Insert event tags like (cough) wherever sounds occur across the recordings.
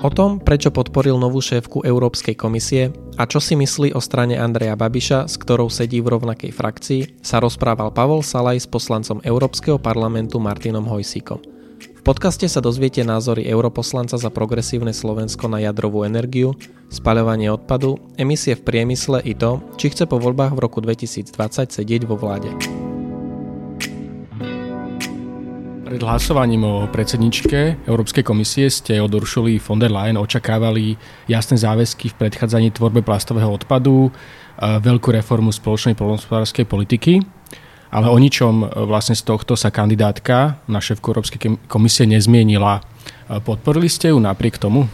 O tom, prečo podporil novú šéfku Európskej komisie a čo si myslí o strane Andreja Babiša, s ktorou sedí v rovnakej frakcii, sa rozprával Pavol Salaj s poslancom Európskeho parlamentu Martinom Hojsíkom. V podcaste sa dozviete názory europoslanca za progresívne Slovensko na jadrovú energiu, spaľovanie odpadu, emisie v priemysle i to, či chce po voľbách v roku 2020 sedieť vo vláde. Pred hlasovaním o predsedničke Európskej komisie ste od Uršuly von der Leyen očakávali jasné záväzky v predchádzaní tvorbe plastového odpadu, veľkú reformu spoločnej poľnohospodárskej politiky, ale o ničom e, vlastne z tohto sa kandidátka na šéfku Európskej komisie nezmienila. Podporili ste ju napriek tomu?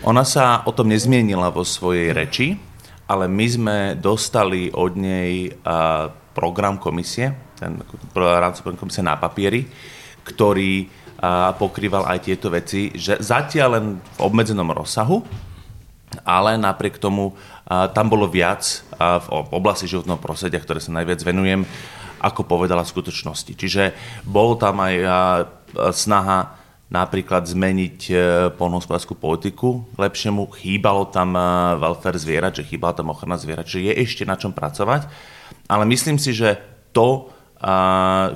Ona sa o tom nezmienila vo svojej reči, ale my sme dostali od nej program komisie, ten rámcový komisie na papieri, ktorý pokrýval aj tieto veci, že zatiaľ len v obmedzenom rozsahu, ale napriek tomu tam bolo viac v oblasti životného prostredia, ktoré sa najviac venujem, ako povedala skutočnosti. Čiže bol tam aj snaha napríklad zmeniť e, polnohospodárskú politiku k lepšiemu. Chýbalo tam welfare zvierat, že chýbala tam ochrana zvierat, že je ešte na čom pracovať. Ale myslím si, že to,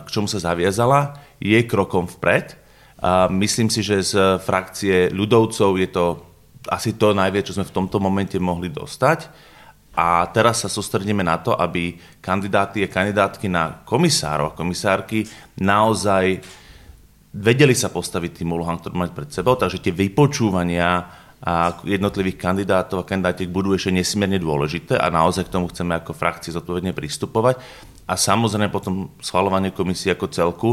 k čomu sa zaviazala, je krokom vpred. A myslím si, že z frakcie ľudovcov je to asi to najviac, čo sme v tomto momente mohli dostať. A teraz sa sústredíme na to, aby kandidáty a kandidátky na komisárov a komisárky naozaj vedeli sa postaviť tým úlohám, ktoré mať pred sebou. Takže tie vypočúvania a jednotlivých kandidátov a kandidátiek budú ešte nesmierne dôležité a naozaj k tomu chceme ako frakcie zodpovedne pristupovať. A samozrejme potom schvalovanie komisie ako celku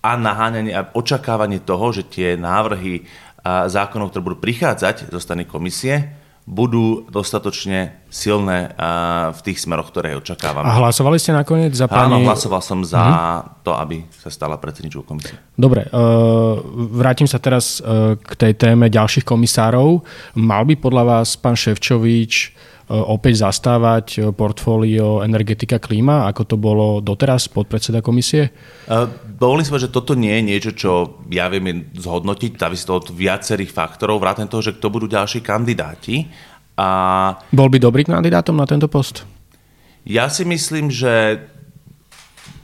a naháňanie a očakávanie toho, že tie návrhy zákonov, ktoré budú prichádzať zo strany komisie, budú dostatočne silné v tých smeroch, ktoré očakávame. A hlasovali ste nakoniec za pani... Áno, hlasoval som za uh-huh. to, aby sa stala predsedničkou komisie. Dobre, uh, vrátim sa teraz uh, k tej téme ďalších komisárov. Mal by podľa vás pán Ševčovič E, opäť zastávať e, portfólio energetika klíma, ako to bolo doteraz podpredseda komisie? Uh, dovolím si že toto nie je niečo, čo ja viem zhodnotiť, závisí to od viacerých faktorov, vrátane toho, že kto budú ďalší kandidáti. A... Bol by dobrý kandidátom na tento post? Ja si myslím, že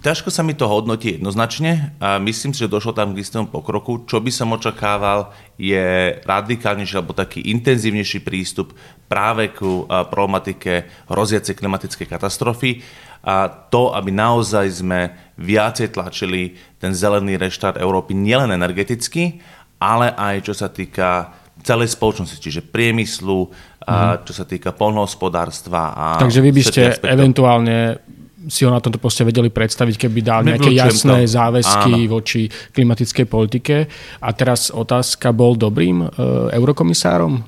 ťažko sa mi to hodnotí jednoznačne a myslím si, že došlo tam k istému pokroku. Čo by som očakával je radikálnejší alebo taký intenzívnejší prístup práve ku problematike hroziacej klimatickej katastrofy a to, aby naozaj sme viacej tlačili ten zelený reštart Európy nielen energeticky, ale aj čo sa týka celej spoločnosti, čiže priemyslu, mm. čo sa týka polnohospodárstva. A Takže vy by ste eventuálne si ho na tomto poste vedeli predstaviť, keby dal nejaké jasné to. záväzky Áno. voči klimatickej politike. A teraz otázka, bol dobrým e, eurokomisárom?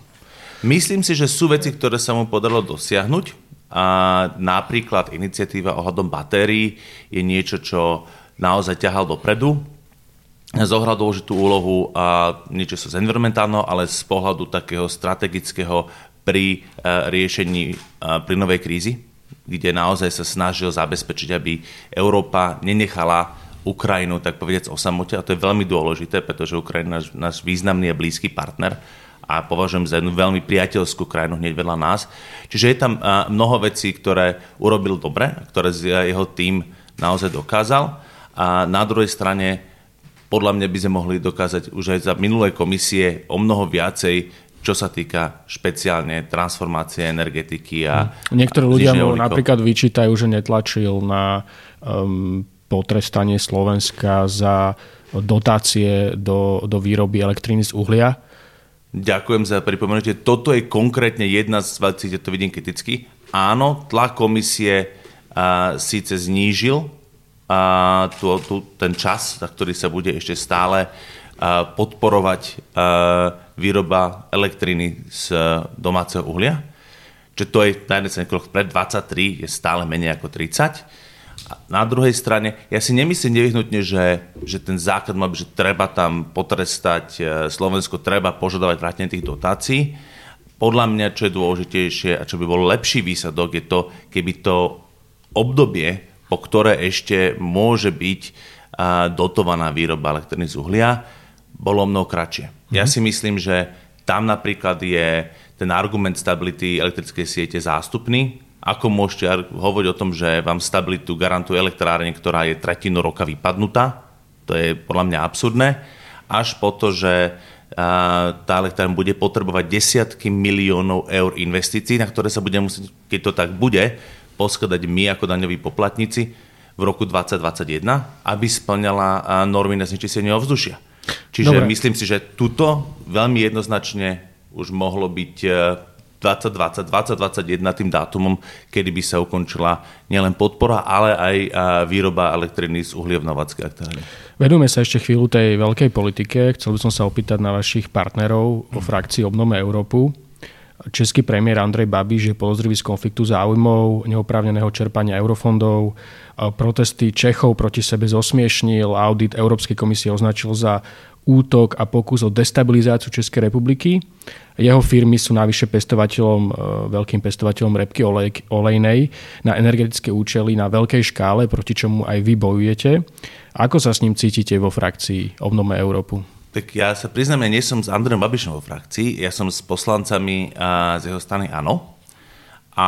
Myslím si, že sú veci, ktoré sa mu podarilo dosiahnuť. A napríklad iniciatíva ohľadom batérií je niečo, čo naozaj ťahal dopredu. Zohral dôležitú úlohu a niečo sa z environmentálneho, ale z pohľadu takého strategického pri e, riešení e, plynovej krízy kde naozaj sa snažil zabezpečiť, aby Európa nenechala Ukrajinu, tak povedať, o samote. A to je veľmi dôležité, pretože Ukrajina je náš významný a blízky partner a považujem za jednu veľmi priateľskú krajinu hneď vedľa nás. Čiže je tam mnoho vecí, ktoré urobil dobre, ktoré jeho tým naozaj dokázal. A na druhej strane podľa mňa by sme mohli dokázať už aj za minulé komisie o mnoho viacej čo sa týka špeciálne transformácie energetiky a hm. Niektorí ľudia mu napríklad vyčítajú, že netlačil na um, potrestanie Slovenska za dotácie do, do výroby elektriny z uhlia. Ďakujem za pripomenutie. Toto je konkrétne jedna z vecí, kde to vidím kriticky. Áno, tlak komisie uh, síce znížil uh, tu, tu, ten čas, za ktorý sa bude ešte stále uh, podporovať uh, výroba elektriny z domáceho uhlia. Čiže to je na jednej strane krok pred 23 je stále menej ako 30. A na druhej strane, ja si nemyslím nevyhnutne, že, že ten základ má byť, že treba tam potrestať e, Slovensko, treba požadovať vrátenie tých dotácií. Podľa mňa, čo je dôležitejšie a čo by bol lepší výsledok, je to, keby to obdobie, po ktoré ešte môže byť dotovaná výroba elektriny z uhlia, bolo mnoho kratšie. Mm-hmm. Ja si myslím, že tam napríklad je ten argument stability elektrickej siete zástupný. Ako môžete hovoriť o tom, že vám stabilitu garantuje elektrárne, ktorá je tretinu roka vypadnutá? To je podľa mňa absurdné. Až po to, že tá elektrárne bude potrebovať desiatky miliónov eur investícií, na ktoré sa bude musieť, keď to tak bude, poskladať my ako daňoví poplatníci v roku 2021, aby splňala normy na znečistenie ovzdušia. Čiže Dobre. myslím si, že tuto veľmi jednoznačne už mohlo byť 2020, 2021 tým dátumom, kedy by sa ukončila nielen podpora, ale aj výroba elektriny z uhlie v Novackej elektrárne. Vedome sa ešte chvíľu tej veľkej politike. Chcel by som sa opýtať na vašich partnerov vo frakcii Obnome Európu. Český premiér Andrej Babiš je podozrivý z konfliktu záujmov, neoprávneného čerpania eurofondov, protesty Čechov proti sebe zosmiešnil, audit Európskej komisie označil za útok a pokus o destabilizáciu Českej republiky. Jeho firmy sú navyše pestovateľom, e, veľkým pestovateľom repky olej, olejnej na energetické účely na veľkej škále, proti čomu aj vy bojujete. Ako sa s ním cítite vo frakcii Obnome Európu? Tak ja sa priznám, ja nie som s Andrejom Babišom vo frakcii, ja som s poslancami z jeho strany Áno. A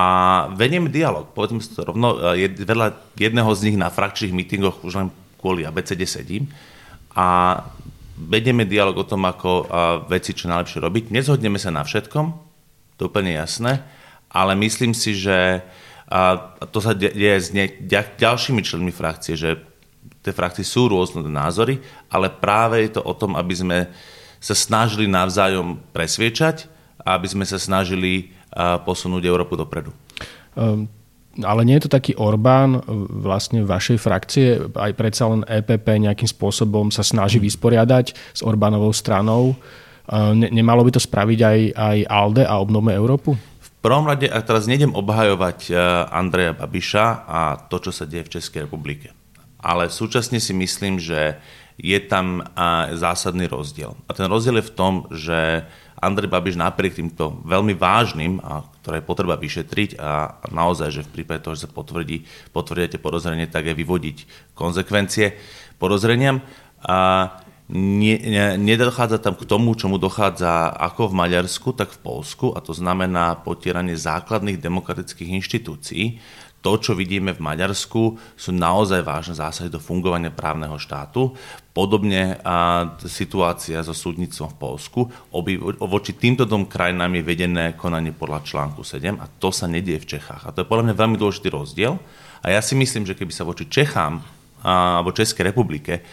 vedieme dialog, povedzme si to rovno, e, vedľa jedného z nich na frakčných mítingoch už len kvôli ABCD sedím a vedieme dialog o tom, ako veci čo najlepšie robiť. Nezhodneme sa na všetkom, to je úplne jasné, ale myslím si, že a to sa deje s ne, ďalšími členmi frakcie, že tie frakcie sú rôzne názory, ale práve je to o tom, aby sme sa snažili navzájom presviečať a aby sme sa snažili posunúť Európu dopredu. Um ale nie je to taký Orbán e, vlastne vašej frakcie, aj predsa len EPP nejakým spôsobom sa snaží vysporiadať s Orbánovou stranou. E, nemalo by to spraviť aj, aj ALDE a obnovme Európu? V prvom rade, a teraz nejdem obhajovať e, Andreja Babiša a to, čo sa deje v Českej republike. Ale súčasne si myslím, že je tam zásadný rozdiel. A ten rozdiel je v tom, že Andrej Babiš napriek týmto veľmi vážnym, a ktoré je potreba vyšetriť a naozaj, že v prípade toho, že sa potvrdí, potvrdia tie podozrenie, tak aj vyvodiť konsekvencie podozreniam. A ne, ne, nedochádza tam k tomu, čomu dochádza ako v Maďarsku, tak v Polsku, a to znamená potieranie základných demokratických inštitúcií to, čo vidíme v Maďarsku, sú naozaj vážne zásahy do fungovania právneho štátu. Podobne a situácia so súdnictvom v Polsku. Oby, voči týmto dom krajinám je vedené konanie podľa článku 7 a to sa nedie v Čechách. A to je podľa mňa veľmi dôležitý rozdiel. A ja si myslím, že keby sa voči Čechám alebo Českej republike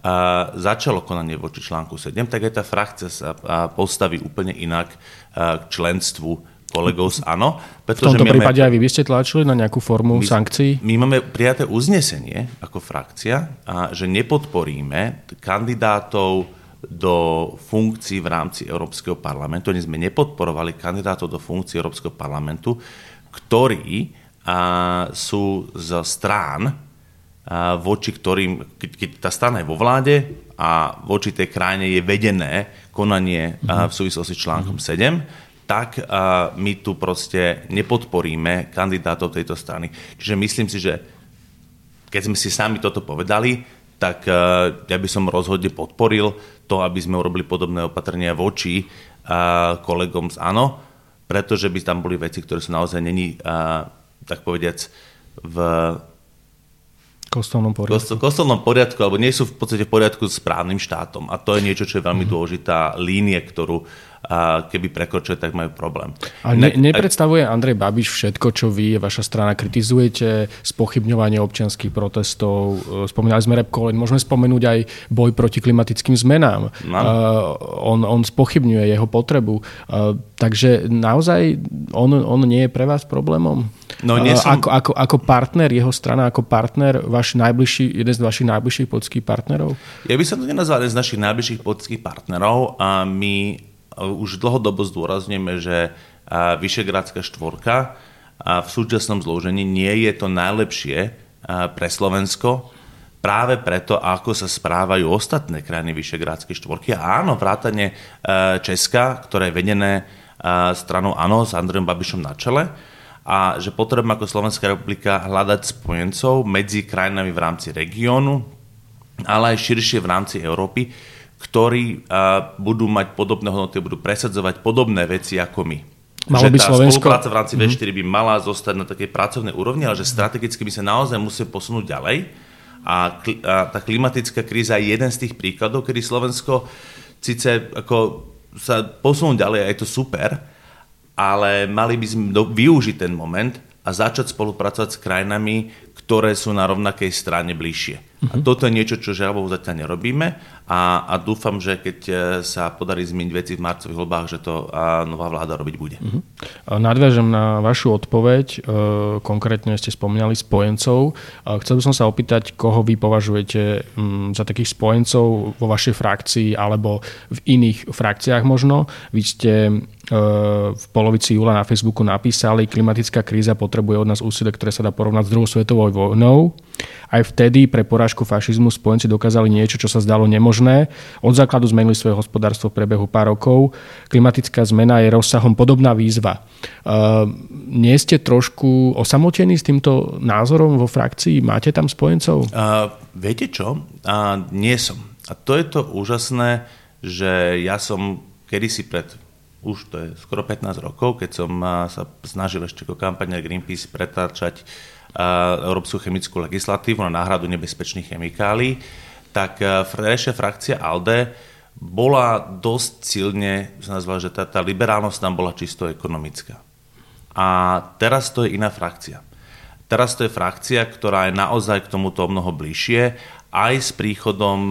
a začalo konanie voči článku 7, tak aj tá frakcia sa postaví úplne inak k členstvu kolegov z ANO. v tomto máme, prípade aj vy by ste tlačili na nejakú formu my, sankcií? My máme prijaté uznesenie ako frakcia, a že nepodporíme kandidátov do funkcií v rámci Európskeho parlamentu. Oni sme nepodporovali kandidátov do funkcií Európskeho parlamentu, ktorí a, sú z strán, a, voči ktorým, keď, keď tá strana je vo vláde a voči tej krajine je vedené konanie a, v súvislosti s článkom 7, tak my tu proste nepodporíme kandidátov tejto strany. Čiže myslím si, že keď sme si sami toto povedali, tak ja by som rozhodne podporil to, aby sme urobili podobné opatrenia voči kolegom z ANO, pretože by tam boli veci, ktoré sú naozaj není, tak povediac, v kostolnom poriadku. kostolnom poriadku, alebo nie sú v podstate v poriadku s právnym štátom. A to je niečo, čo je veľmi mhm. dôležitá línie, ktorú a keby prekročili, tak majú problém. A ne, nepredstavuje Andrej Babiš všetko, čo vy, vaša strana kritizujete, spochybňovanie občianských protestov, e, spomínali sme rap môžeme spomenúť aj boj proti klimatickým zmenám. No. Uh, on, on spochybňuje jeho potrebu. Uh, takže naozaj on, on nie je pre vás problémom? No, nie som... ako, ako, ako partner, jeho strana ako partner, váš najbližší, jeden z vašich najbližších politických partnerov? Ja by som to nenazval jeden z našich najbližších politických partnerov. A my už dlhodobo zdôrazňujeme, že Vyšegrádska štvorka v súčasnom zložení nie je to najlepšie pre Slovensko, práve preto, ako sa správajú ostatné krajiny Vyšegrádskej štvorky. A áno, vrátane Česka, ktoré je vedené stranou ANO s Andrejom Babišom na čele a že potrebujeme ako Slovenská republika hľadať spojencov medzi krajinami v rámci regiónu, ale aj širšie v rámci Európy, ktorí budú mať podobné hodnoty, budú presadzovať podobné veci ako my. Malo že by tá Slovensko... spolupráca v rámci V4 by mala zostať na takej pracovnej úrovni, ale že strategicky by sa naozaj museli posunúť ďalej. A, kli- a tá klimatická kríza je jeden z tých príkladov, kedy Slovensko síce ako sa posunú ďalej a je to super, ale mali by sme do, využiť ten moment a začať spolupracovať s krajinami, ktoré sú na rovnakej strane bližšie. Uh-huh. A Mhm. toto je niečo, čo žiaľ zatiaľ nerobíme a, a dúfam, že keď e, sa podarí zmeniť veci v marcových voľbách, že to a nová vláda robiť bude. Uh-huh. Nadviažem na vašu odpoveď, e, konkrétne ste spomínali spojencov. Chcel by som sa opýtať, koho vy považujete mm, za takých spojencov vo vašej frakcii alebo v iných frakciách možno. Vy ste v polovici júla na Facebooku napísali, klimatická kríza potrebuje od nás úsilie, ktoré sa dá porovnať s druhou svetovou vojnou. Aj vtedy pre porážku fašizmu spojenci dokázali niečo, čo sa zdalo nemožné. Od základu zmenili svoje hospodárstvo v priebehu pár rokov. Klimatická zmena je rozsahom podobná výzva. Uh, nie ste trošku osamotení s týmto názorom vo frakcii? Máte tam spojencov? Uh, viete čo? Uh, nie som. A to je to úžasné, že ja som kedysi pred už to je skoro 15 rokov, keď som sa snažil ešte ako kampaňa Greenpeace pretáčať európsku chemickú legislatívu na náhradu nebezpečných chemikálií, tak naša frakcia ALDE bola dosť silne, som nazval, že tá, tá liberálnosť tam bola čisto ekonomická. A teraz to je iná frakcia. Teraz to je frakcia, ktorá je naozaj k tomuto mnoho bližšie, aj s príchodom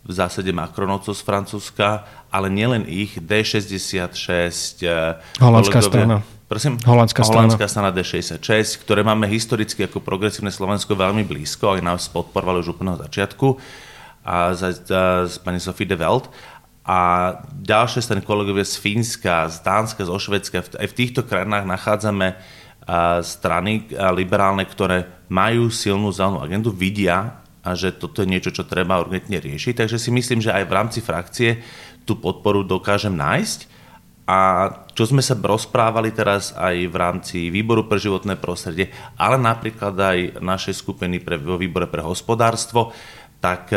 v zásade Macronovcov z Francúzska, ale nielen ich, D66, Holandská strana. Prosím? Holandská strana. Holandská strana D66, ktoré máme historicky ako progresívne Slovensko veľmi blízko, aj nás podporovali už úplného začiatku a za, za, z pani Sophie de Welt. A ďalšie strany kolegovia z Fínska, z Dánska, zo Švedska, aj v týchto krajinách nachádzame strany liberálne, ktoré majú silnú zelenú agendu, vidia, a že toto je niečo, čo treba urgentne riešiť. Takže si myslím, že aj v rámci frakcie tú podporu dokážem nájsť. A čo sme sa rozprávali teraz aj v rámci výboru pre životné prostredie, ale napríklad aj našej skupiny pre, vo výbore pre hospodárstvo, tak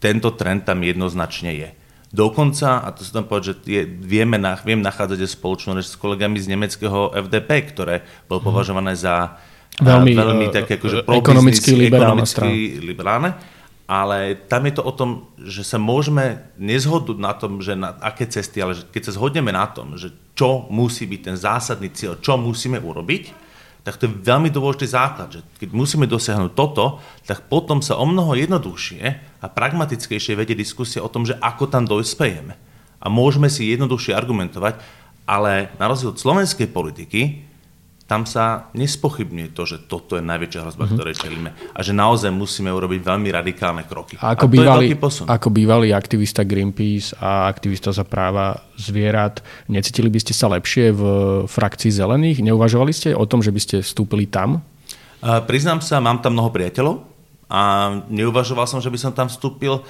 tento trend tam jednoznačne je. Dokonca, a to sa tam povedať, že je, vieme, viem nachádzať spoločnú reč s kolegami z nemeckého FDP, ktoré bolo považované za veľmi, veľmi také akože ekonomicky liberálne liberálne, ale tam je to o tom, že sa môžeme nezhodnúť na tom, že na aké cesty, ale keď sa zhodneme na tom, že čo musí byť ten zásadný cieľ, čo musíme urobiť, tak to je veľmi dôležitý základ, že keď musíme dosiahnuť toto, tak potom sa o mnoho jednoduchšie a pragmatickejšie vedie diskusia o tom, že ako tam dospejeme. A môžeme si jednoduchšie argumentovať, ale na rozdiel od slovenskej politiky, tam sa nespochybňuje to, že toto je najväčšia hrozba, mm-hmm. ktorej čelíme a že naozaj musíme urobiť veľmi radikálne kroky. A ako, a bývalý, ako bývalý aktivista Greenpeace a aktivista za práva zvierat, necítili by ste sa lepšie v frakcii zelených? Neuvažovali ste o tom, že by ste vstúpili tam? A priznám sa, mám tam mnoho priateľov a neuvažoval som, že by som tam vstúpil.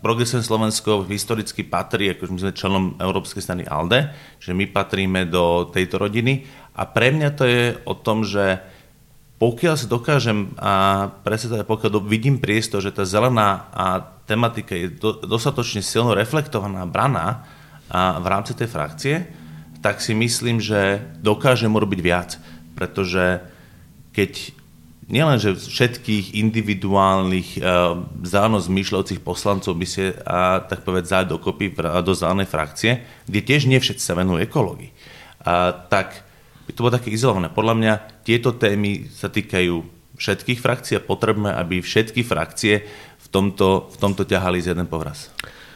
Progresívne Slovensko historicky patrí, akože my sme členom Európskej strany ALDE, že my patríme do tejto rodiny a pre mňa to je o tom, že pokiaľ si dokážem a presne pokiaľ vidím priestor, že tá zelená a tematika je do, dostatočne silno reflektovaná, braná a v rámci tej frakcie, tak si myslím, že dokážem urobiť viac. Pretože keď nielen, že všetkých individuálnych uh, zeleno zmýšľajúcich poslancov by ste, uh, tak povedať, zájť dokopy do zelenej frakcie, kde tiež nie všetci sa venujú ekológii, uh, tak by to bolo také izolované. Podľa mňa tieto témy sa týkajú všetkých frakcií a potrebujeme, aby všetky frakcie v tomto, v tomto ťahali z jeden povraz.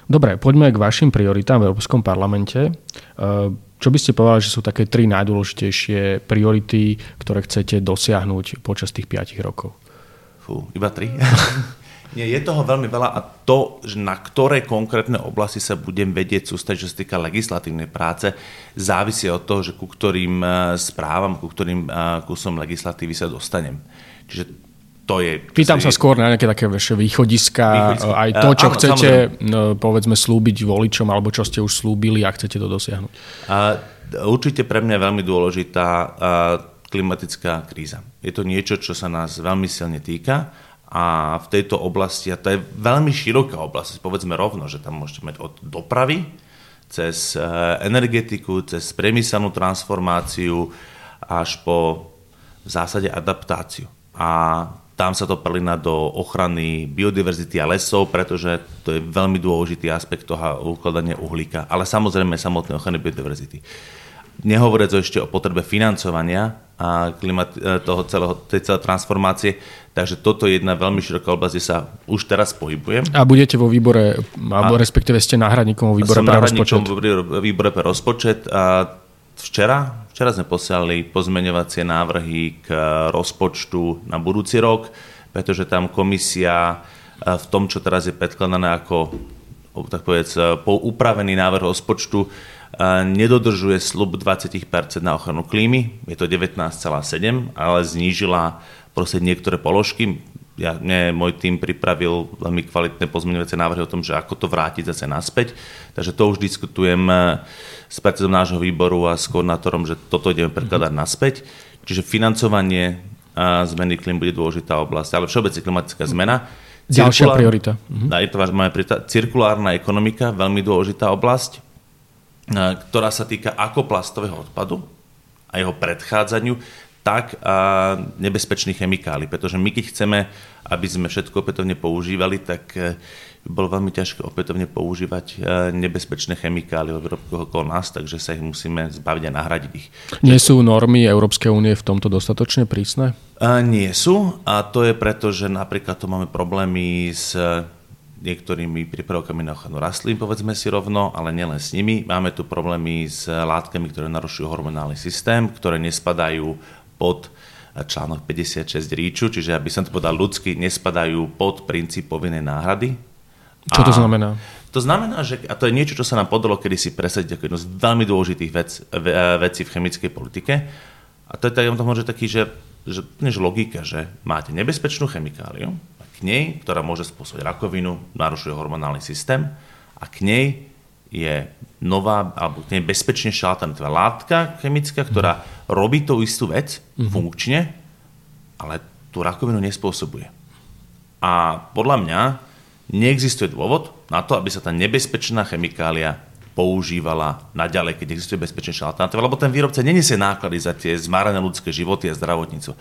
Dobre, poďme k vašim prioritám v Európskom parlamente. Čo by ste povedali, že sú také tri najdôležitejšie priority, ktoré chcete dosiahnuť počas tých 5 rokov? Fú, iba tri? (laughs) Nie, je toho veľmi veľa a to, na ktoré konkrétne oblasti sa budem vedieť sústať, čo sa týka legislatívnej práce, závisí od toho, že ku ktorým správam, ku ktorým kusom legislatívy sa dostanem. Čiže to je... Pýtam sa skôr na nejaké také východiska, východiska. aj to, čo áno, chcete, samozrejme. povedzme, slúbiť voličom, alebo čo ste už slúbili a chcete to dosiahnuť. A, určite pre mňa je veľmi dôležitá klimatická kríza. Je to niečo, čo sa nás veľmi silne týka A v tejto oblasti, a to je veľmi široká oblasť, povedzme rovno, že tam môžete mať od dopravy, cez eh, energetiku, cez priemyselnú transformáciu až po v zásade adaptáciu. A tam sa to prelína do ochrany biodiverzity a lesov, pretože to je veľmi dôležitý aspekt toho ukladania uhlíka, ale samozrejme samotnej ochrany biodiverzity. Nehovoriac ešte o potrebe financovania a klimat, e, toho celého, tej celej transformácie. Takže toto je jedna veľmi široká oblasť, kde sa už teraz pohybujem. A budete vo výbore, alebo a respektíve ste náhradníkom vo výbore pre rozpočet? výbore pre rozpočet. A včera, včera sme posielali pozmeňovacie návrhy k rozpočtu na budúci rok, pretože tam komisia e, v tom, čo teraz je predkladané ako tak povedz, e, upravený návrh rozpočtu, nedodržuje slub 20% na ochranu klímy, je to 19,7, ale znížila proste niektoré položky. Ja, mne, môj tým pripravil veľmi kvalitné pozmeňovacie návrhy o tom, že ako to vrátiť zase naspäť. Takže to už diskutujem e, s predsedom nášho výboru a s koordinátorom, že toto ideme prekladať mm-hmm. naspäť. Čiže financovanie zmeny klím bude dôležitá oblasť, ale všeobecne klimatická zmena. Ďalšia priorita. Mhm. Je to máme priorita. Cirkulárna ekonomika, veľmi dôležitá oblasť ktorá sa týka ako plastového odpadu a jeho predchádzaniu, tak a nebezpečných chemikálií. Pretože my keď chceme, aby sme všetko opätovne používali, tak e, bolo veľmi ťažké opätovne používať e, nebezpečné chemikálie vo výrobkoch okolo nás, takže sa ich musíme zbaviť a nahradiť ich. Nie sú normy Európskej únie v tomto dostatočne prísne? A nie sú a to je preto, že napríklad to máme problémy s niektorými prípravkami na ochranu rastlín, povedzme si rovno, ale nielen s nimi. Máme tu problémy s látkami, ktoré narušujú hormonálny systém, ktoré nespadajú pod článok 56 ríču, čiže aby som to povedal ľudsky, nespadajú pod princíp povinnej náhrady. Čo to znamená? To znamená, že, a to je niečo, čo sa nám podalo kedysi presadiť ako jednu z veľmi dôležitých vec, ve, vecí v chemickej politike. A to je tak, to môže taký, že, že než logika, že máte nebezpečnú chemikáliu, k nej, ktorá môže spôsobiť rakovinu, narušuje hormonálny systém a k nej je nová, alebo k nej bezpečnejšia alternatíva látka chemická, ktorá robí tú istú vec mm-hmm. funkčne, ale tú rakovinu nespôsobuje. A podľa mňa neexistuje dôvod na to, aby sa tá nebezpečná chemikália používala naďalej, keď existuje bezpečnejšia alternatíva, lebo ten výrobca nenesie náklady za tie zmárané ľudské životy a zdravotníctvo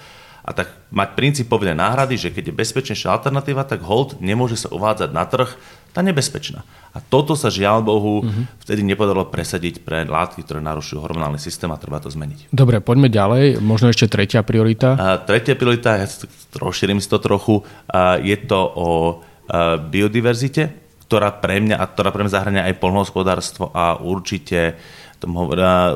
a tak mať princíp povinné náhrady, že keď je bezpečnejšia alternatíva, tak hold nemôže sa uvádzať na trh tá nebezpečná. A toto sa žiaľ Bohu mm-hmm. vtedy nepodalo presadiť pre látky, ktoré narušujú hormonálny systém a treba to zmeniť. Dobre, poďme ďalej. Možno ešte tretia priorita. A tretia priorita, ja rozšírim si to trochu, a je to o biodiverzite, ktorá pre mňa, a ktorá pre mňa zahrania aj polnohospodárstvo a určite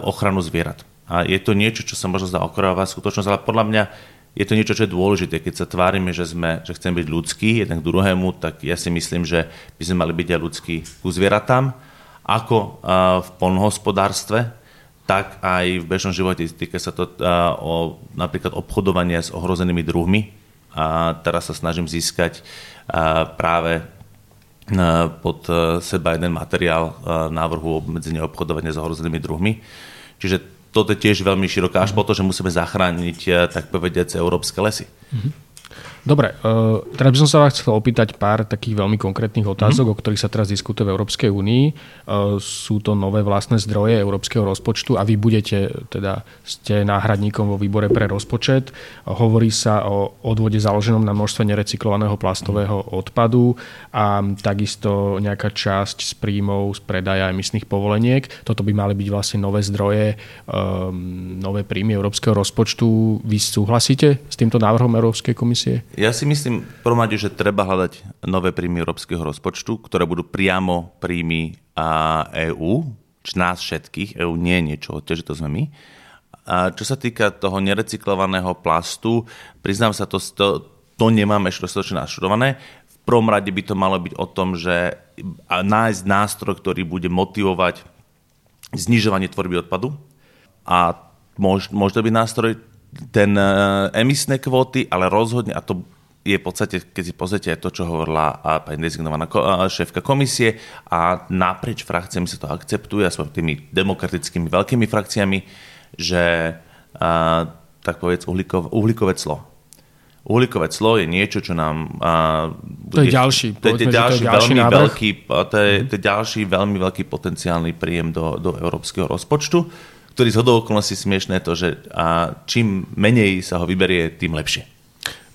ochranu zvierat. A je to niečo, čo sa možno zdá okrajová skutočnosť, ale podľa mňa je to niečo, čo je dôležité. Keď sa tvárime, že, sme, že chceme byť ľudskí jeden k druhému, tak ja si myslím, že by sme mali byť aj ľudskí ku zvieratám, ako v polnohospodárstve, tak aj v bežnom živote. Týka sa to o napríklad obchodovania s ohrozenými druhmi. A teraz sa snažím získať práve pod seba jeden materiál návrhu obmedzenia obchodovania s ohrozenými druhmi. Čiže toto je tiež veľmi široká, až po to, že musíme zachrániť, eh, tak povediať, európske lesy. Mm-hmm. Dobre, uh, teraz by som sa vás chcel opýtať pár takých veľmi konkrétnych otázok, mm. o ktorých sa teraz diskutuje v Európskej únii. Uh, sú to nové vlastné zdroje európskeho rozpočtu a vy budete, teda ste náhradníkom vo výbore pre rozpočet. Uh, hovorí sa o odvode založenom na množstve nerecyklovaného plastového odpadu a takisto nejaká časť z príjmov z predaja emisných povoleniek. Toto by mali byť vlastne nové zdroje, um, nové príjmy európskeho rozpočtu. Vy súhlasíte s týmto návrhom Európskej komisie? Ja si myslím prvom že treba hľadať nové príjmy európskeho rozpočtu, ktoré budú priamo príjmy EÚ, či nás všetkých, EÚ nie je niečo, že to sme my. A čo sa týka toho nerecyklovaného plastu, priznám sa, to, to, to nemám ešte dostatočne naštudované. V prvom rade by to malo byť o tom, že nájsť nástroj, ktorý bude motivovať znižovanie tvorby odpadu a môže, môže to nástroj ten e, emisné kvóty, ale rozhodne, a to je v podstate, keď si pozrite aj to, čo hovorila pani dezignovaná šéfka komisie a naprieč frakciami sa to akceptuje, aspoň tými demokratickými veľkými frakciami, že a, tak povedz uhlíkov, uhlíkové clo. Uhlíkové clo je niečo, čo nám... A, to je ďalší, to je, povedzme, ďalší, to je ďalší veľmi návrh. veľký, to je, to je ďalší veľmi veľký potenciálny príjem do, do európskeho rozpočtu, ktorý z hodou okolností smiešné to, že a čím menej sa ho vyberie, tým lepšie.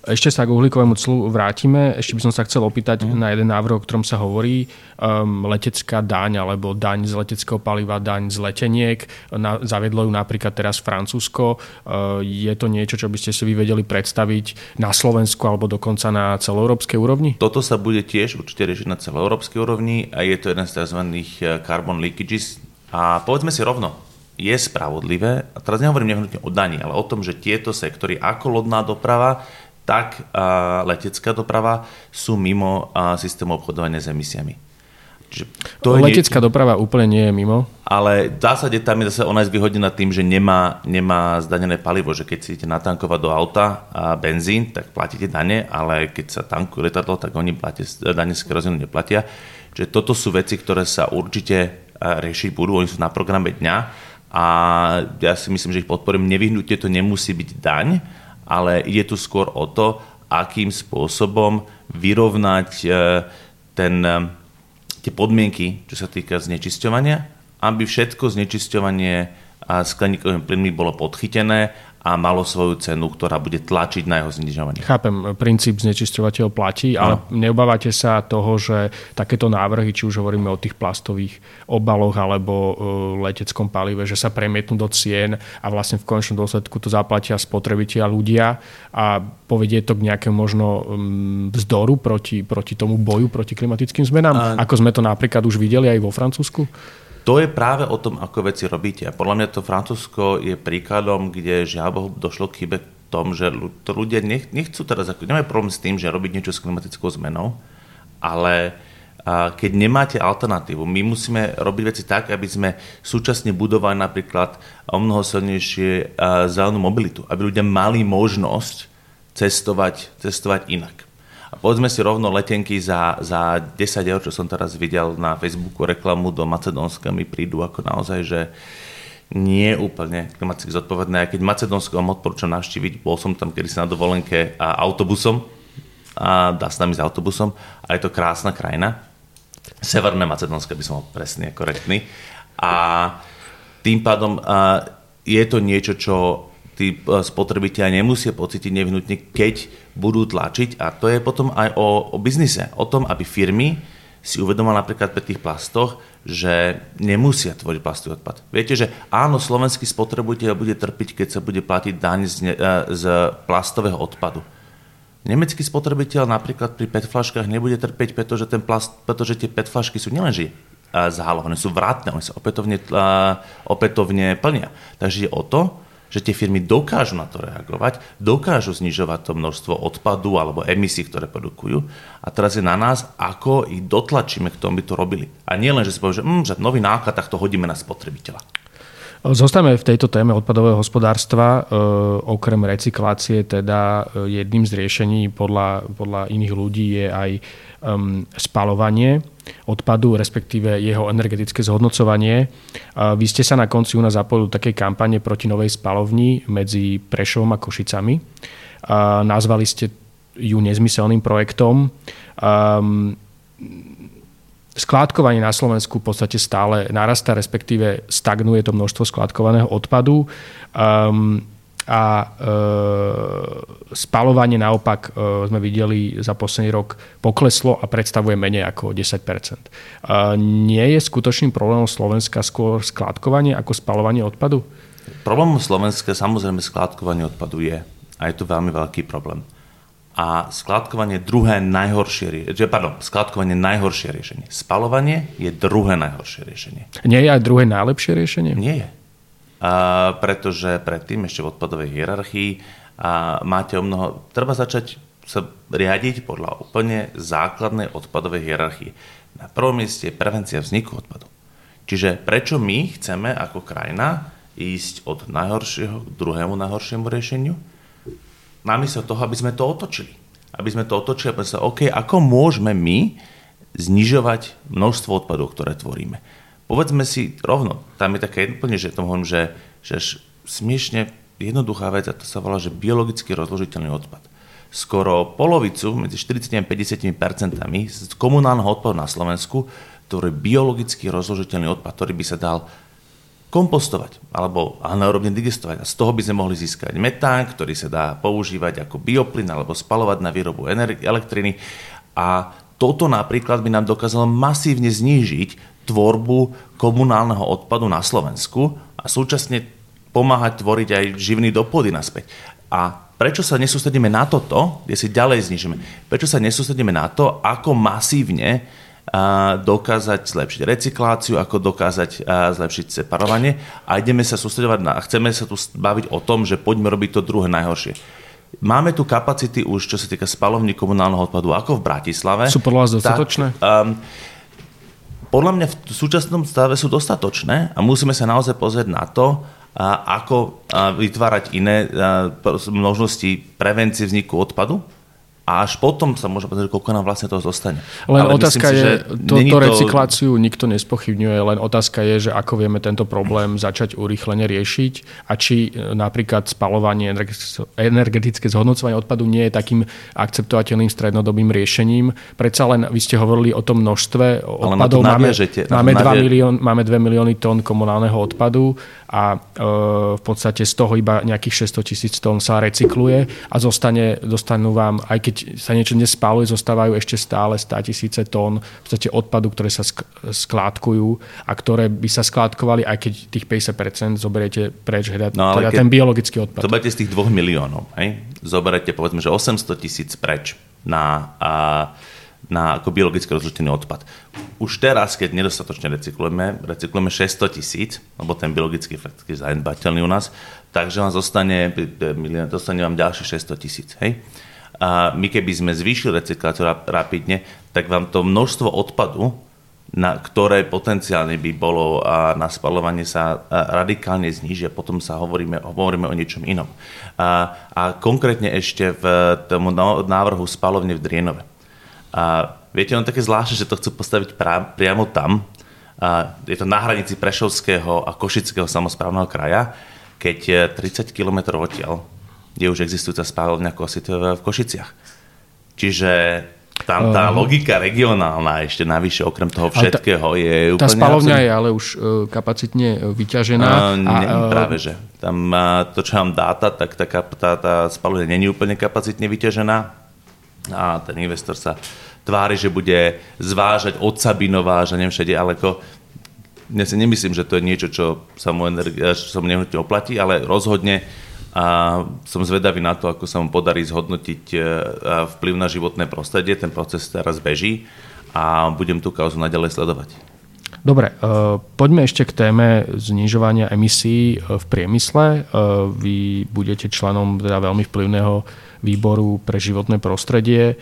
Ešte sa k uhlíkovému clu vrátime. Ešte by som sa chcel opýtať mm. na jeden návrh, o ktorom sa hovorí. Um, letecká daň alebo daň z leteckého paliva, daň z leteniek. Na, zaviedlo ju napríklad teraz Francúzsko. Uh, je to niečo, čo by ste si vy vedeli predstaviť na Slovensku alebo dokonca na celoeurópskej úrovni? Toto sa bude tiež určite riešiť na celoeurópskej úrovni a je to jeden z tzv. carbon leakages. A povedzme si rovno, je spravodlivé, a teraz nehovorím nehnutne o daní, ale o tom, že tieto sektory ako lodná doprava, tak a letecká doprava sú mimo a, systému obchodovania s emisiami. Čiže to Letecká nie... doprava úplne nie je mimo. Ale v zásade tam je zase ona je zvýhodnená tým, že nemá, nemá zdanené palivo, že keď si idete natankovať do auta a benzín, tak platíte dane, ale keď sa tankuje letadlo, tak oni platia, dane z kerozínu neplatia. Čiže toto sú veci, ktoré sa určite riešiť budú, oni sú na programe dňa a ja si myslím, že ich podporím. Nevyhnutne to nemusí byť daň, ale ide tu skôr o to, akým spôsobom vyrovnať e, ten, e, tie podmienky, čo sa týka znečisťovania, aby všetko znečisťovanie a skleníkovými plynmi bolo podchytené a malo svoju cenu, ktorá bude tlačiť na jeho znižovanie. Chápem, princíp znečisťovateľ platí, ale no. neobávate sa toho, že takéto návrhy, či už hovoríme o tých plastových obaloch alebo uh, leteckom palive, že sa premietnú do cien a vlastne v konečnom dôsledku to zaplatia spotrebitelia ľudia a povedie to k nejakému možno um, vzdoru proti, proti tomu boju proti klimatickým zmenám, a... ako sme to napríklad už videli aj vo Francúzsku? To je práve o tom, ako veci robíte. A podľa mňa to Francúzsko je príkladom, kde žiaľ Bohu došlo k chybe v tom, že to ľudia nech, nechcú teraz, ako, nemajú problém s tým, že robiť niečo s klimatickou zmenou, ale a keď nemáte alternatívu, my musíme robiť veci tak, aby sme súčasne budovali napríklad o mnoho silnejšie zelenú mobilitu, aby ľudia mali možnosť cestovať, cestovať inak. A povedzme si rovno letenky za, za 10 eur, čo som teraz videl na Facebooku reklamu do Macedónska, mi prídu ako naozaj, že nie úplne klimaticky zodpovedné. Keď Macedónsko vám odporúčam navštíviť, bol som tam kedy na dovolenke a autobusom, a dá sa tam ísť autobusom a je to krásna krajina. Severné Macedónsko by som bol presne korektný. A tým pádom a je to niečo, čo tí e, spotrebitelia nemusia pocítiť nevyhnutne, keď budú tlačiť. A to je potom aj o, o biznise, o tom, aby firmy si uvedomili napríklad pri tých plastoch, že nemusia tvoriť plastový odpad. Viete, že áno, slovenský spotrebiteľ bude trpiť, keď sa bude platiť daň z, ne, e, z plastového odpadu. Nemecký spotrebiteľ napríklad pri PET flaškách nebude trpeť, pretože, ten plast, pretože tie PET flašky sú nielenže e, zálohované, sú vrátne, oni sa opätovne, opätovne plnia. Takže je o to, že tie firmy dokážu na to reagovať, dokážu znižovať to množstvo odpadu alebo emisí, ktoré produkujú. A teraz je na nás, ako ich dotlačíme k tomu, by to robili. A nie len, že si povie, že, mm, že nový náklad, tak to hodíme na spotrebiteľa. Zostame v tejto téme odpadového hospodárstva. E, okrem recyklácie teda e, jedným z riešení podľa, podľa iných ľudí je aj um, spalovanie odpadu, respektíve jeho energetické zhodnocovanie. Vy ste sa na konci nás zapojili do takej kampane proti novej spalovni medzi Prešovom a Košicami. Nazvali ste ju nezmyselným projektom. Skládkovanie na Slovensku v podstate stále narastá, respektíve stagnuje to množstvo skládkovaného odpadu. A e, spalovanie naopak e, sme videli za posledný rok pokleslo a predstavuje menej ako 10 e, Nie je skutočným problémom Slovenska skôr skládkovanie ako spalovanie odpadu? Problémom Slovenska samozrejme skládkovanie odpadu je a je to veľmi veľký problém. A skládkovanie druhé najhoršie riešenie. Pardon, skládkovanie najhoršie riešenie. Spalovanie je druhé najhoršie riešenie. Nie je aj druhé najlepšie riešenie? Nie je pretože predtým ešte v odpadovej hierarchii a máte o mnoho... Treba začať sa riadiť podľa úplne základnej odpadovej hierarchie. Na prvom mieste je prevencia vzniku odpadu. Čiže prečo my chceme ako krajina ísť od najhoršieho k druhému najhoršiemu riešeniu? Namiesto toho, aby sme to otočili. Aby sme to otočili a sa, OK, ako môžeme my znižovať množstvo odpadov, ktoré tvoríme povedzme si rovno, tam je také úplne, že tomu hovorím, že, že smiešne jednoduchá vec a to sa volá, že biologicky rozložiteľný odpad. skoro polovicu, medzi 40 a 50 percentami z komunálneho odpadu na Slovensku, ktorý biologicky rozložiteľný odpad, ktorý by sa dal kompostovať alebo anaerobne digestovať. A z toho by sme mohli získať metán, ktorý sa dá používať ako bioplyn alebo spalovať na výrobu elektriny. A toto napríklad by nám dokázalo masívne znížiť tvorbu komunálneho odpadu na Slovensku a súčasne pomáhať tvoriť aj živný do pôdy naspäť. A prečo sa nesústredíme na toto, kde si ďalej znižíme? Prečo sa nesústredíme na to, ako masívne dokázať zlepšiť recykláciu, ako dokázať zlepšiť separovanie a ideme sa sústredovať na, chceme sa tu baviť o tom, že poďme robiť to druhé najhoršie. Máme tu kapacity už, čo sa týka spalovní komunálneho odpadu, ako v Bratislave. Sú podľa vás dostatočné? Tak, um, podľa mňa v súčasnom stave sú dostatočné a musíme sa naozaj pozrieť na to, a ako vytvárať iné možnosti prevencie vzniku odpadu a až potom sa môže povedať, koľko nám vlastne toho zostane. Len Ale otázka si, je, to, to recykláciu nikto nespochybňuje, len otázka je, že ako vieme tento problém začať urýchlene riešiť a či e, napríklad spalovanie, energetické zhodnocovanie odpadu nie je takým akceptovateľným strednodobým riešením. Predsa len vy ste hovorili o tom množstve odpadov. Máme, máme, 2 milión, máme 2 milióny tón komunálneho odpadu a e, v podstate z toho iba nejakých 600 tisíc tón sa recykluje a zostane, dostanú vám, aj keď sa niečo nespáluje, zostávajú ešte stále 100 tisíce tón v podstate odpadu, ktoré sa skládkujú a ktoré by sa skládkovali, aj keď tých 50% zoberiete preč, hľadať, no, teda ten biologický odpad. Zoberte z tých 2 miliónov, hej? zoberiete povedzme, že 800 tisíc preč na... A, na ako biologicky rozložený odpad. Už teraz, keď nedostatočne recyklujeme, recyklujeme 600 tisíc, lebo ten biologický efekt je zanedbateľný u nás, takže vám zostane, dostane vám ďalšie 600 tisíc. Hej? A my keby sme zvýšili recykláciu rapidne, tak vám to množstvo odpadu, na ktoré potenciálne by bolo a na spalovanie sa radikálne zniží a potom sa hovoríme, hovoríme o niečom inom. A, a konkrétne ešte v tomu návrhu spalovne v Drienove a viete, on také zvláštne, že to chcú postaviť pra, priamo tam. A je to na hranici Prešovského a Košického samozprávneho kraja, keď 30 km odtiaľ je už existujúca spálovňa Kositové v Košiciach. Čiže tam tá uh, logika regionálna ešte navyše okrem toho všetkého tá, je úplne... Tá spalovňa je ale už uh, kapacitne e, vyťažená. Uh, a, uh, práve, že. Tam uh, to, čo mám dáta, tak tá, tá, tá spalovňa není úplne kapacitne vyťažená a ten investor sa tvári, že bude zvážať od Sabinová, že neviem všade, ale ako ja si nemyslím, že to je niečo, čo sa mu, energi- čo sa mu nehnutne oplatí, ale rozhodne a som zvedavý na to, ako sa mu podarí zhodnotiť e, vplyv na životné prostredie. Ten proces teraz beží a budem tú kauzu naďalej sledovať. Dobre, uh, poďme ešte k téme znižovania emisí v priemysle. Vy budete členom teda veľmi vplyvného výboru pre životné prostredie. E,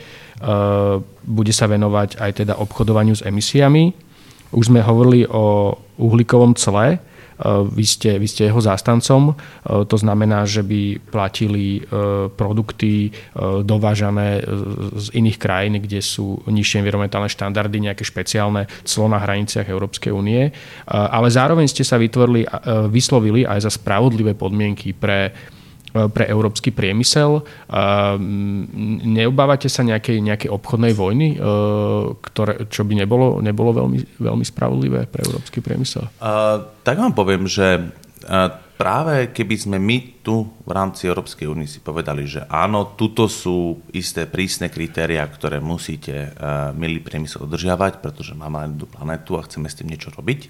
bude sa venovať aj teda obchodovaniu s emisiami. Už sme hovorili o uhlíkovom cle. E, vy ste, vy ste jeho zástancom. E, to znamená, že by platili produkty dovážané z iných krajín, kde sú nižšie environmentálne štandardy, nejaké špeciálne clo na hraniciach Európskej únie. Ale zároveň ste sa vytvorili, vyslovili aj za spravodlivé podmienky pre pre európsky priemysel. Neobávate sa nejakej, nejakej obchodnej vojny, e, ktoré, čo by nebolo, nebolo veľmi, veľmi spravodlivé pre európsky priemysel? Uh, tak vám poviem, že práve keby sme my tu v rámci Európskej únie si povedali, že áno, tuto sú isté prísne kritéria, ktoré musíte, milý priemysel, dodržiavať, pretože máme len tú planetu a chceme s tým niečo robiť,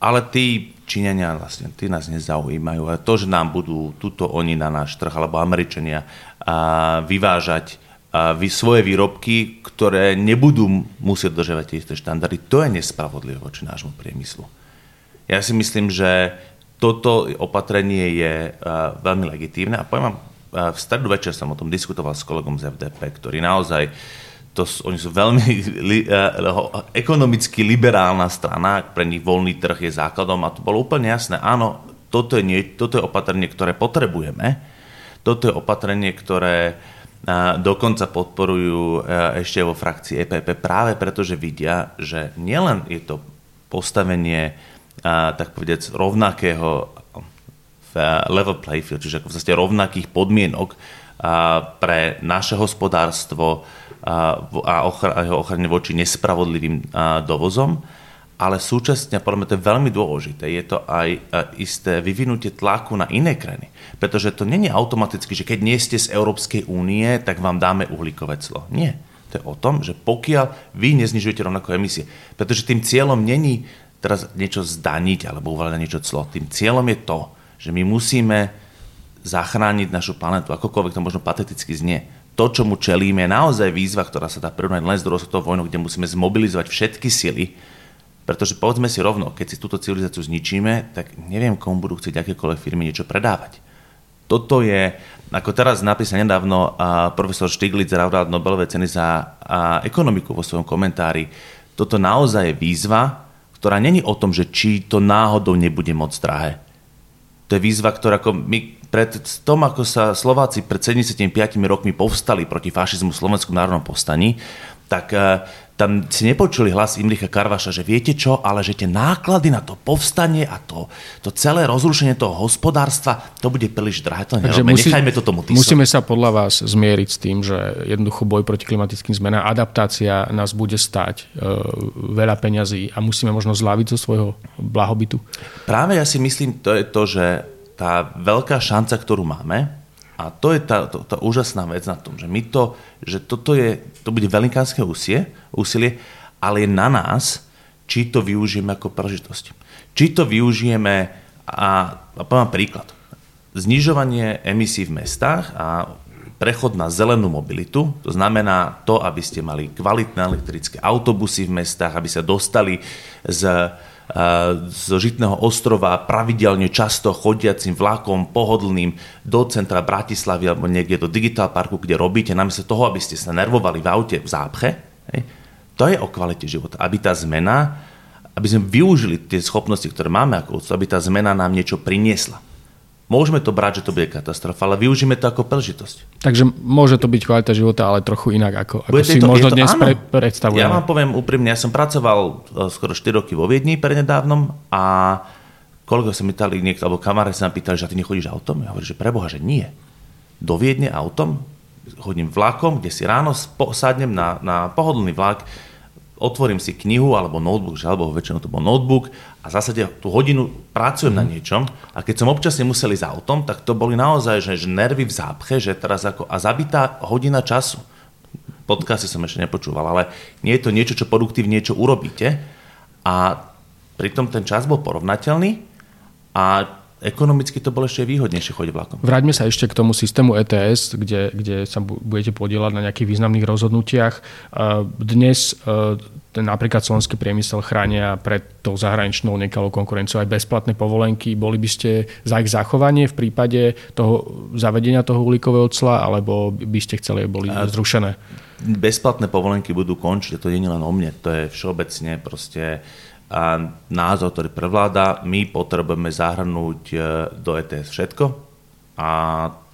ale tí Číňania vlastne, tí nás nezaujímajú. A to, že nám budú tuto oni na náš trh, alebo Američania, a vyvážať a vy, svoje výrobky, ktoré nebudú musieť dodržiavať tie štandardy, to je nespravodlivé voči nášmu priemyslu. Ja si myslím, že toto opatrenie je uh, veľmi legitívne a poviem vám, v stredu večer som o tom diskutoval s kolegom z FDP, ktorý naozaj to, oni sú veľmi (laughs) li, uh, ekonomicky liberálna strana, pre nich voľný trh je základom a to bolo úplne jasné. Áno, toto je, nie, toto je opatrenie, ktoré potrebujeme, toto je opatrenie, ktoré uh, dokonca podporujú uh, ešte vo frakcii EPP práve preto, že vidia, že nielen je to postavenie tak povedať rovnakého level playfield, čiže v rovnakých podmienok pre naše hospodárstvo a jeho ochrane voči nespravodlivým dovozom, ale súčasne, podľa mňa to je veľmi dôležité, je to aj isté vyvinutie tlaku na iné krajiny. Pretože to není automaticky, že keď nie ste z Európskej únie, tak vám dáme uhlíkové clo. Nie. To je o tom, že pokiaľ vy neznižujete rovnako emisie, pretože tým cieľom není teraz niečo zdaniť alebo uvaliť niečo clo. Tým cieľom je to, že my musíme zachrániť našu planetu, akokoľvek to možno pateticky znie. To, čo mu čelíme, je naozaj výzva, ktorá sa dá prirovnať len s druhou vojnou, kde musíme zmobilizovať všetky sily, pretože povedzme si rovno, keď si túto civilizáciu zničíme, tak neviem, komu budú chcieť akékoľvek firmy niečo predávať. Toto je, ako teraz napísal nedávno profesor Stiglitz zaudal Nobelové ceny za ekonomiku vo svojom komentári. Toto naozaj je výzva, ktorá není o tom, že či to náhodou nebude moc drahé. To je výzva, ktorá ako my pred tom, ako sa Slováci pred 75 rokmi povstali proti fašizmu v Slovenskom národnom povstaní, tak e, tam si nepočuli hlas Imricha Karvaša, že viete čo, ale že tie náklady na to povstanie a to, to celé rozrušenie toho hospodárstva, to bude príliš drahé. To Takže musí, nechajme to tomu tisovi. Musíme sa podľa vás zmieriť s tým, že jednoducho boj proti klimatickým zmenám, adaptácia nás bude stať e, veľa peňazí a musíme možno zláviť zo svojho blahobytu. Práve ja si myslím, to je to, že tá veľká šanca, ktorú máme, a to je tá, to, tá úžasná vec na tom, že my to, že toto je, to bude velinkánske úsie, úsilie, ale je na nás, či to využijeme ako príležitosť. Či to využijeme, a, a poviem príklad, znižovanie emisí v mestách a prechod na zelenú mobilitu, to znamená to, aby ste mali kvalitné elektrické autobusy v mestách, aby sa dostali z z Žitného ostrova pravidelne často chodiacim vlakom pohodlným do centra Bratislavy alebo niekde do Digital Parku, kde robíte, namiesto toho, aby ste sa nervovali v aute v zápche, hej, to je o kvalite života. Aby tá zmena, aby sme využili tie schopnosti, ktoré máme ako aby tá zmena nám niečo priniesla. Môžeme to brať, že to bude katastrofa, ale využíme to ako príležitosť. Takže môže to byť kvalita života, ale trochu inak, ako, ako si to, možno to, dnes pre, predstavujeme. Ja vám poviem úprimne, ja som pracoval e, skoro 4 roky vo Viedni prednedávnom a koľko sa mi pýtali niekto, alebo kamaráti sa ma pýtali, že ty nechodíš autom? Ja hovorím, že preboha, že nie. Do Viedne autom, chodím vlakom, kde si ráno sadnem na, na pohodlný vlak, otvorím si knihu alebo notebook, že alebo väčšinou to bol notebook a v zásade tú hodinu pracujem mm. na mhm. niečom a keď som občas nemusel ísť autom, tak to boli naozaj že, že nervy v zápche, že teraz ako a zabitá hodina času. Podcasty som ešte nepočúval, ale nie je to niečo, čo produktívne niečo urobíte a pritom ten čas bol porovnateľný a ekonomicky to bolo ešte výhodnejšie chodiť vlakom. Vráťme sa ešte k tomu systému ETS, kde, kde sa budete podielať na nejakých významných rozhodnutiach. Dnes e, napríklad slovenský priemysel chránia pred tou zahraničnou nekalou konkurenciou aj bezplatné povolenky. Boli by ste za ich zachovanie v prípade toho zavedenia toho uhlíkového cla, alebo by ste chceli, boli zrušené? Bezplatné povolenky budú končiť, to nie je len o mne, to je všeobecne proste a názor, ktorý prevláda, my potrebujeme zahrnúť e, do ETS všetko, a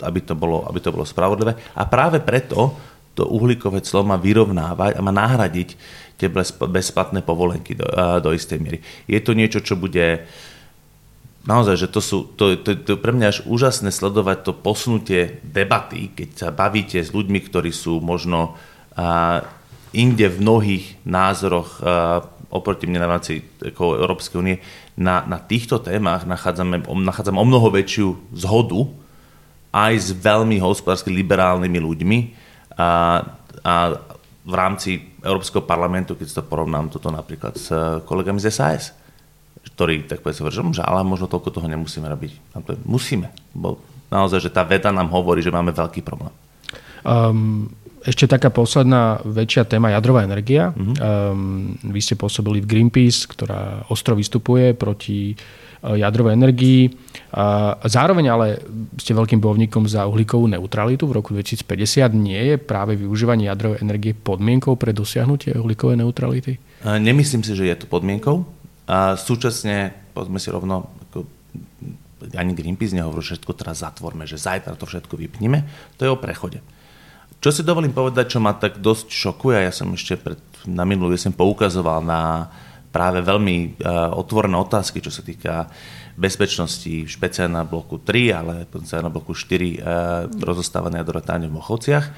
aby to, bolo, aby to bolo spravodlivé. A práve preto to uhlíkové clo má vyrovnávať a má nahradiť tie bezplatné povolenky do, do istej miery. Je to niečo, čo bude naozaj, že to sú, to, to, to pre mňa až úžasné sledovať to posunutie debaty, keď sa bavíte s ľuďmi, ktorí sú možno a, inde v mnohých názoroch a, oproti mne na rámci Európskej únie, na, na týchto témach nachádzame, nachádzame o mnoho väčšiu zhodu aj s veľmi hospodársky liberálnymi ľuďmi a, a v rámci Európskeho parlamentu, keď to porovnám toto napríklad s kolegami z SAS, ktorí tak povedz, že ale možno toľko toho nemusíme robiť. Musíme, bo naozaj, že tá veda nám hovorí, že máme veľký problém. Um, ešte taká posledná väčšia téma jadrová energia. Mm-hmm. Um, vy ste pôsobili v Greenpeace, ktorá ostro vystupuje proti uh, jadrovej energii. A zároveň ale ste veľkým bojovníkom za uhlíkovú neutralitu. V roku 2050 nie je práve využívanie jadrovej energie podmienkou pre dosiahnutie uhlíkovej neutrality? Nemyslím si, že je to podmienkou. A súčasne, povedzme si rovno, ako ani Greenpeace nehovorí, že všetko teraz zatvorme, že zajtra to všetko vypníme. To je o prechode. Čo si dovolím povedať, čo ma tak dosť šokuje, ja som ešte pred, na minulú jesen poukazoval na práve veľmi otvorené otázky, čo sa týka bezpečnosti, špeciálne na bloku 3, ale na bloku 4 rozostávané jadrotáne v Mochovciach.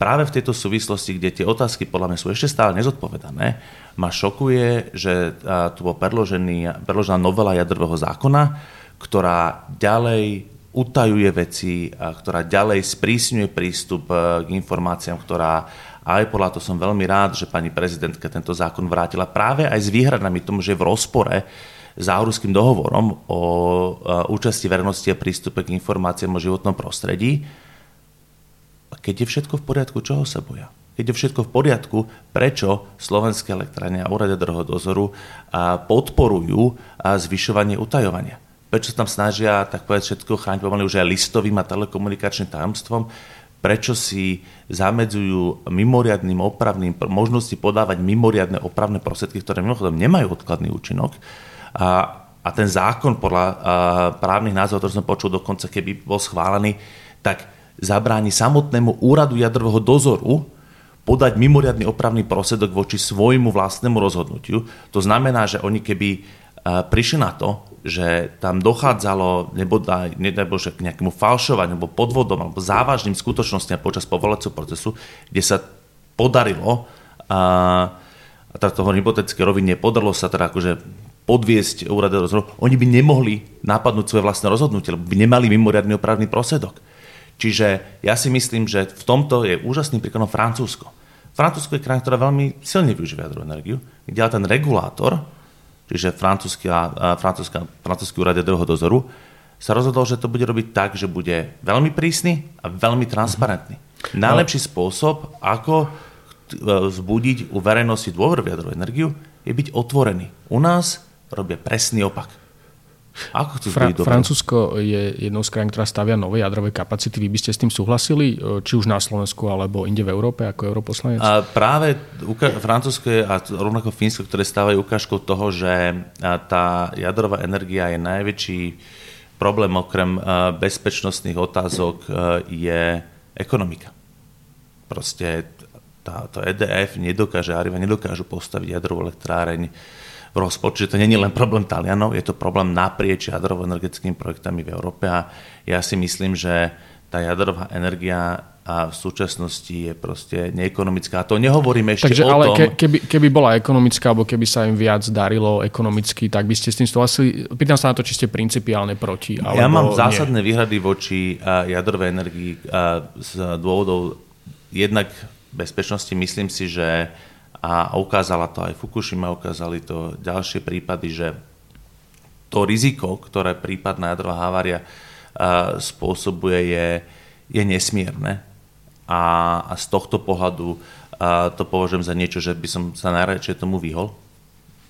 Práve v tejto súvislosti, kde tie otázky podľa mňa sú ešte stále nezodpovedané, ma šokuje, že tu bol predložený, predložená novela jadrového zákona, ktorá ďalej utajuje veci, ktorá ďalej sprísňuje prístup k informáciám, ktorá a aj podľa toho som veľmi rád, že pani prezidentka tento zákon vrátila práve aj s výhradami tomu, že je v rozpore s Aarhuským dohovorom o účasti verejnosti a prístupe k informáciám o životnom prostredí. Keď je všetko v poriadku, čoho sa boja? Keď je všetko v poriadku, prečo slovenské elektrárne a úrady dozoru podporujú zvyšovanie utajovania? Prečo sa tam snažia, tak povedať, všetko chrániť pomaly už aj listovým a telekomunikačným tajomstvom? prečo si zamedzujú mimoriadným opravným, možnosti podávať mimoriadne opravné prostriedky, ktoré mimochodom nemajú odkladný účinok. A, a ten zákon podľa a, právnych názvov, ktorý som počul dokonca, keby bol schválený, tak zabráni samotnému úradu jadrového dozoru podať mimoriadný opravný prosedok voči svojmu vlastnému rozhodnutiu. To znamená, že oni keby prišli na to, že tam dochádzalo, nebodaj, nedaj Bože, k nejakému falšovaniu, alebo podvodom, alebo závažným skutočnostiam počas povolacieho procesu, kde sa podarilo, a, a teda toho hypotetické rovine, podarilo sa teda akože podviesť úrady rozhodu, oni by nemohli napadnúť svoje vlastné rozhodnutie, lebo by nemali mimoriadný opravný prosedok. Čiže ja si myslím, že v tomto je úžasným príkladom Francúzsko. Francúzsko je krajina, ktorá veľmi silne využíva jadrovú energiu, kde ten regulátor, čiže francúzsky, úrad jadrového dozoru, sa rozhodol, že to bude robiť tak, že bude veľmi prísny a veľmi transparentný. Mm-hmm. Najlepší spôsob, ako vzbudiť u verejnosti dôveru v jadrovú energiu, je byť otvorený. U nás robia presný opak. Ako chcú Fra- Francúzsko je jednou z krajín, ktorá stavia nové jadrové kapacity. Vy by ste s tým súhlasili, e, či už na Slovensku, alebo inde v Európe ako europoslanec? A práve uka- Francúzsko a rovnako Fínsko, ktoré stávajú ukážkou toho, že tá jadrová energia je najväčší problém okrem bezpečnostných otázok je ekonomika. Proste tá, to EDF nedokáže, Arriva nedokážu postaviť jadrovú elektráreň v rozpočte. To je len problém Talianov, je to problém naprieč jadrovo-energetickými projektami v Európe a ja si myslím, že tá jadrová energia a v súčasnosti je proste neekonomická. A to nehovoríme ešte Takže, o ale tom... Ke, keby, keby bola ekonomická, alebo keby sa im viac darilo ekonomicky, tak by ste s tým súhlasili? Pýtam sa na to, či ste principiálne proti. Alebo ja mám zásadné nie. výhrady voči jadrovej energii z dôvodov jednak bezpečnosti. Myslím si, že a ukázala to aj Fukushima, ukázali to ďalšie prípady, že to riziko, ktoré prípadná jadrová havária spôsobuje, je, je nesmierne. A, a z tohto pohľadu a to považujem za niečo, že by som sa najradšej tomu vyhol.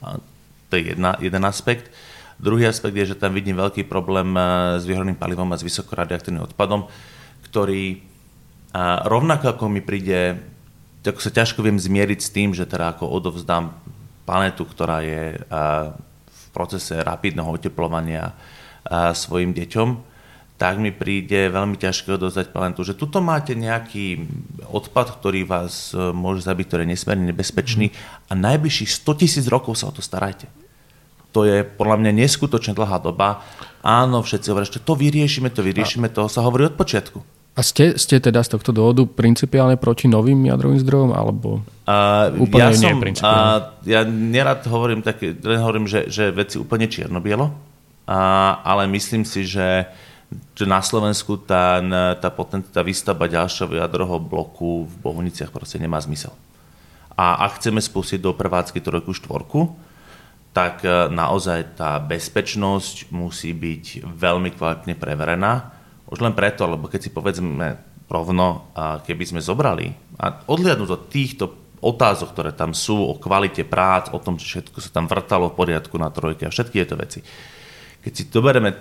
A to je jedna, jeden aspekt. Druhý aspekt je, že tam vidím veľký problém s vyhorným palivom a s vysokoradioaktívnym odpadom, ktorý a rovnako ako mi príde tak sa ťažko viem zmieriť s tým, že teda ako odovzdám planetu, ktorá je v procese rapidného oteplovania svojim deťom, tak mi príde veľmi ťažké odovzdať planetu, že tuto máte nejaký odpad, ktorý vás e, môže zabiť, ktorý je nesmierne nebezpečný a najbližších 100 tisíc rokov sa o to starajte. To je podľa mňa neskutočne dlhá doba. Áno, všetci hovoria, že to vyriešime, to vyriešime, to sa hovorí od počiatku. A ste, ste teda z tohto dôvodu principiálne proti novým jadrovým zdrojom, alebo uh, úplne ja nie som, uh, ja nerad hovorím, tak, len hovorím, že, že veci úplne čierno-bielo, uh, ale myslím si, že, že na Slovensku tá, tá, potent, tá výstavba ďalšieho jadrového bloku v Bohuniciach proste nemá zmysel. A ak chceme spustiť do prevádzky trojku štvorku, tak naozaj tá bezpečnosť musí byť veľmi kvalitne preverená už len preto, lebo keď si povedzme rovno, keby sme zobrali a odliadnúť od týchto otázok, ktoré tam sú o kvalite prác, o tom, že všetko sa tam vrtalo v poriadku na trojke a všetky tieto veci. Keď si doberieme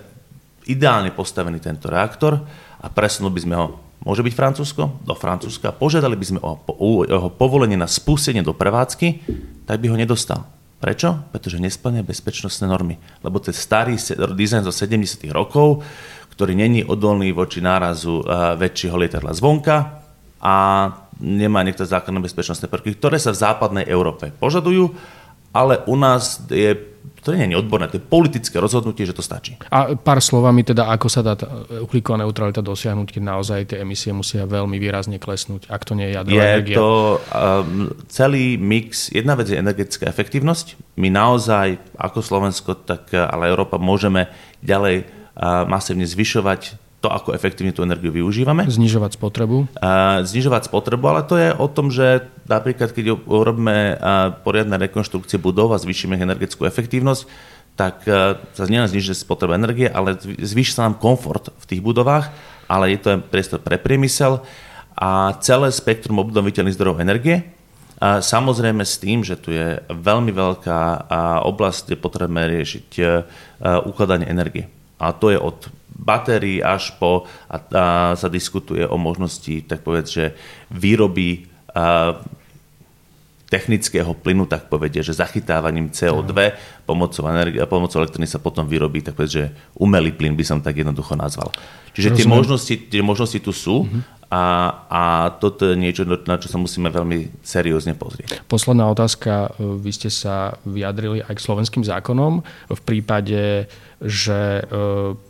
ideálne postavený tento reaktor a presunuli by sme ho, môže byť Francúzsko, do Francúzska, požiadali by sme o, o jeho povolenie na spustenie do prevádzky, tak by ho nedostal. Prečo? Pretože nesplňa bezpečnostné normy. Lebo je starý dizajn zo 70. rokov, ktorý není odolný voči nárazu uh, väčšieho lietadla zvonka a nemá niektoré základné bezpečnostné prvky, ktoré sa v západnej Európe požadujú ale u nás je to nie je odborné, to je politické rozhodnutie, že to stačí. A pár slovami teda, ako sa dá uhlíková neutralita dosiahnuť, keď naozaj tie emisie musia veľmi výrazne klesnúť, ak to nie je jadrová je energia? to um, celý mix, jedna vec je energetická efektívnosť. My naozaj, ako Slovensko, tak ale Európa, môžeme ďalej masívne zvyšovať to, ako efektívne tú energiu využívame. Znižovať spotrebu. Znižovať spotrebu, ale to je o tom, že napríklad, keď urobíme poriadne rekonštrukcie budov a zvýšime energetickú efektívnosť, tak uh, sa nielen znižuje spotreba energie, ale zvýši sa nám komfort v tých budovách, ale je to priestor pre priemysel a celé spektrum obnoviteľných zdrojov energie. A samozrejme s tým, že tu je veľmi veľká oblasť, kde potrebujeme riešiť ukladanie energie. A to je od batérií až po, a, a sa diskutuje o možnosti, tak povedz, že výroby a, technického plynu, tak povedia, že zachytávaním CO2 pomocou, energie, pomocou elektriny sa potom vyrobí, tak povedz, že umelý plyn by som tak jednoducho nazval. Čiže tie možnosti, tie možnosti tu sú uh-huh. A, a toto je niečo, na čo sa musíme veľmi seriózne pozrieť. Posledná otázka. Vy ste sa vyjadrili aj k slovenským zákonom. V prípade, že e,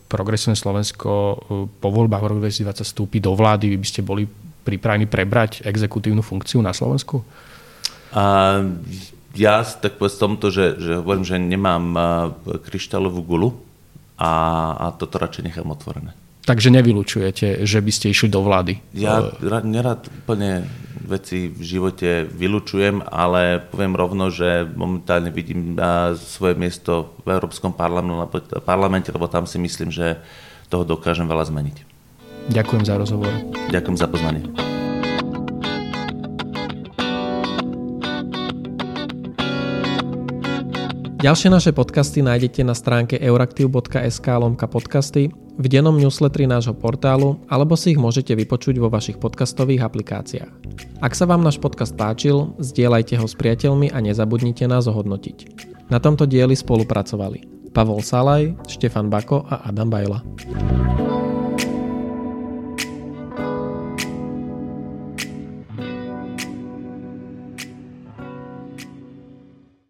progresívne Slovensko e, po voľbách v roku 2020 vstúpi do vlády, vy by ste boli pripravení prebrať exekutívnu funkciu na Slovensku? A ja tak povedz tomto, že, že hovorím, že nemám kryštálovú gulu a, a toto radšej nechám otvorené. Takže nevylučujete, že by ste išli do vlády? Ja nerad úplne veci v živote vylučujem, ale poviem rovno, že momentálne vidím svoje miesto v Európskom parlamente, lebo tam si myslím, že toho dokážem veľa zmeniť. Ďakujem za rozhovor. Ďakujem za pozvanie. Ďalšie naše podcasty nájdete na stránke euraktiv.sk lomka podcasty, v dennom newsletteri nášho portálu alebo si ich môžete vypočuť vo vašich podcastových aplikáciách. Ak sa vám náš podcast páčil, zdieľajte ho s priateľmi a nezabudnite nás ohodnotiť. Na tomto dieli spolupracovali Pavol Salaj, Štefan Bako a Adam Bajla.